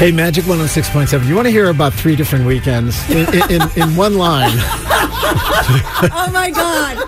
Hey, Magic 106.7. You want to hear about three different weekends in, in, in, in one line? oh my God.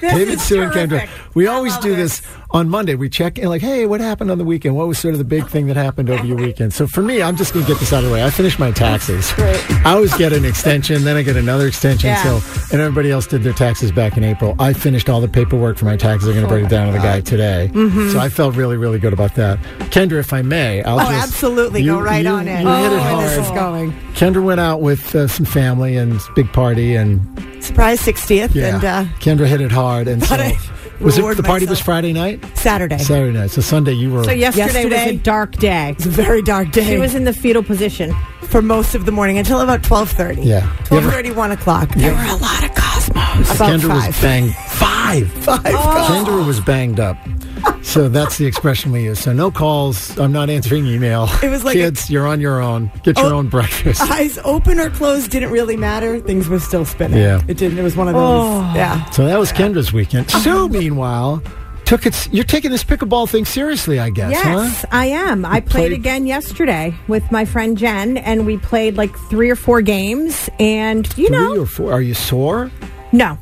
This David, Sue, and Kendra. We I always do this on Monday. We check in, like, hey, what happened on the weekend? What was sort of the big thing that happened over your weekend? So for me, I'm just going to get this out of the way. I finished my taxes. I always get an extension, then I get another extension. Yeah. So, and everybody else did their taxes back in April. I finished all the paperwork for my taxes. I'm going to bring it down to the guy today. So I felt really, really good about that. Kendra, if I may, I'll Mm-hmm. Oh, just absolutely. you- Go right you- on in. You hit it where hard. this is going. Kendra went out with uh, some family and big party, and Surprise 60th yeah, and uh, Kendra hit it hard. And so, I was it reward the party was. Friday night, Saturday. Saturday night. So Sunday you were. So yesterday, was a dark day. It's a very dark day. She was in the fetal position. for most of the morning until about 12.30. Yeah. You ever- 12.30, 1 o'clock. There were a lot of cosmos. About Kendra five. was banged. Five. Five. Kendra was banged up. So that's the expression we use. So no calls. I'm not answering email. It was like a- kids. you're on your own. Get your Oh, own breakfast. Eyes open or closed didn't really matter. Things were still spinning. Yeah. It didn't. It was one of those. Oh. Yeah. So that was Kendra's weekend. Uh-huh. Sue, meanwhile, took it. You're taking this pickleball thing seriously, I guess, Yes, huh? I am. I played, played- again yesterday with my friend Jen, and we played like three or four games. And you Three know, or four? Are you sore? no.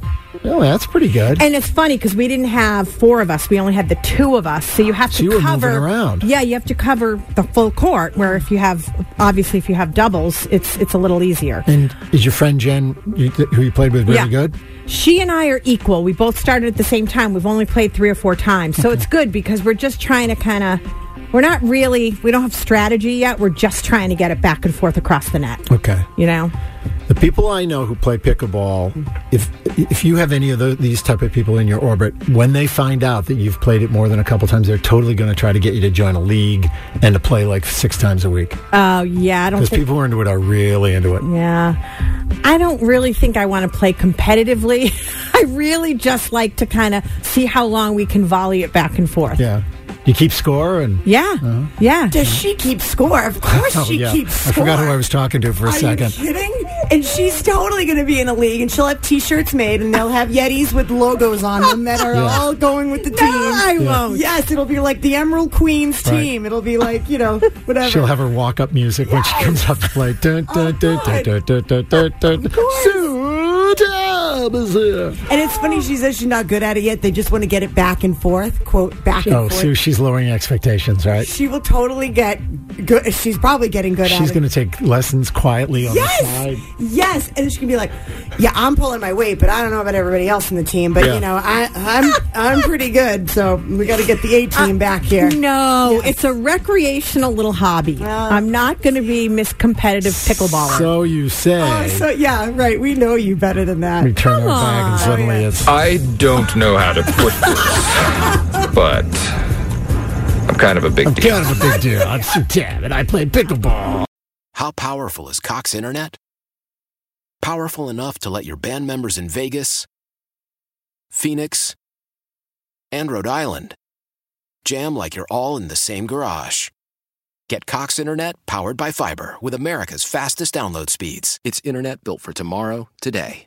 Oh, that's pretty good. And it's funny because we didn't have four of us; we only had the two of us. So you have So to you were cover. moving around. Yeah, you have to cover the full court. Where if you have, obviously, if you have doubles, it's it's a little easier. And is your friend Jen, you, who you played with, really Yeah. good? She and I are equal. We both started at the same time. We've only played three or four times. So it's good because we're just trying to kind of, we're not really, we don't have strategy yet. We're just trying to get it back and forth across the net. Okay. You know? People I know who play pickleball, if if you have any of the, these type of people in your orbit, when they find out that you've played it more than a couple times, they're totally going to try to get you to join a league and to play like six times a week. Oh, yeah. I don't Because think. people who are into it are really into it. yeah. I don't really think I want to play competitively. I really just like to kind of see how long we can volley it back and forth. Yeah. You keep score and. Yeah. Uh-huh. Yeah. Does she keep score? Of course Oh, she yeah. keeps I forgot who I was talking to for a Are second. you kidding? And she's totally going to be in a league, and she'll have T-shirts made, and they'll have Yetis with logos on them that are Yeah. all going with the team. No, I won't. Yes, it'll be like the Emerald Queens Right. team. It'll be like you know whatever. She'll have her walk up music when she comes up to play. Dun, dun, dun, oh, dun, dun, dun, dun, dun, dun. Of course. Sue Tab is here. and it's funny. She says she's not good at it yet. They just want to get it back and forth. Quote back and Oh, forth. Sue, she's lowering expectations, right? she will totally get good. She's probably getting good She's at it. going to take lessons quietly on the Yes, side. yes, and she can be like, "Yeah, I'm pulling my weight, but I don't know about everybody else in the team. But Yeah. you know, I, I'm I'm pretty good, so we got to get the A uh, team back here." No, it's a recreational little hobby. I'm not going to be Miss Competitive Pickleballer. So you say. Oh, so yeah, right. We know you better than that. we turn our back and suddenly Oh, yeah. it's. I don't know how to put this, but I'm kind of a big deal. I'm kind of a big deal. I'm Sue Tab and I play pickleball. How powerful is Cox Internet? Powerful enough to let your band members in Vegas, Phoenix, and Rhode Island jam like you're all in the same garage. Get Cox Internet powered by fiber with America's fastest download speeds. It's internet built for tomorrow, today.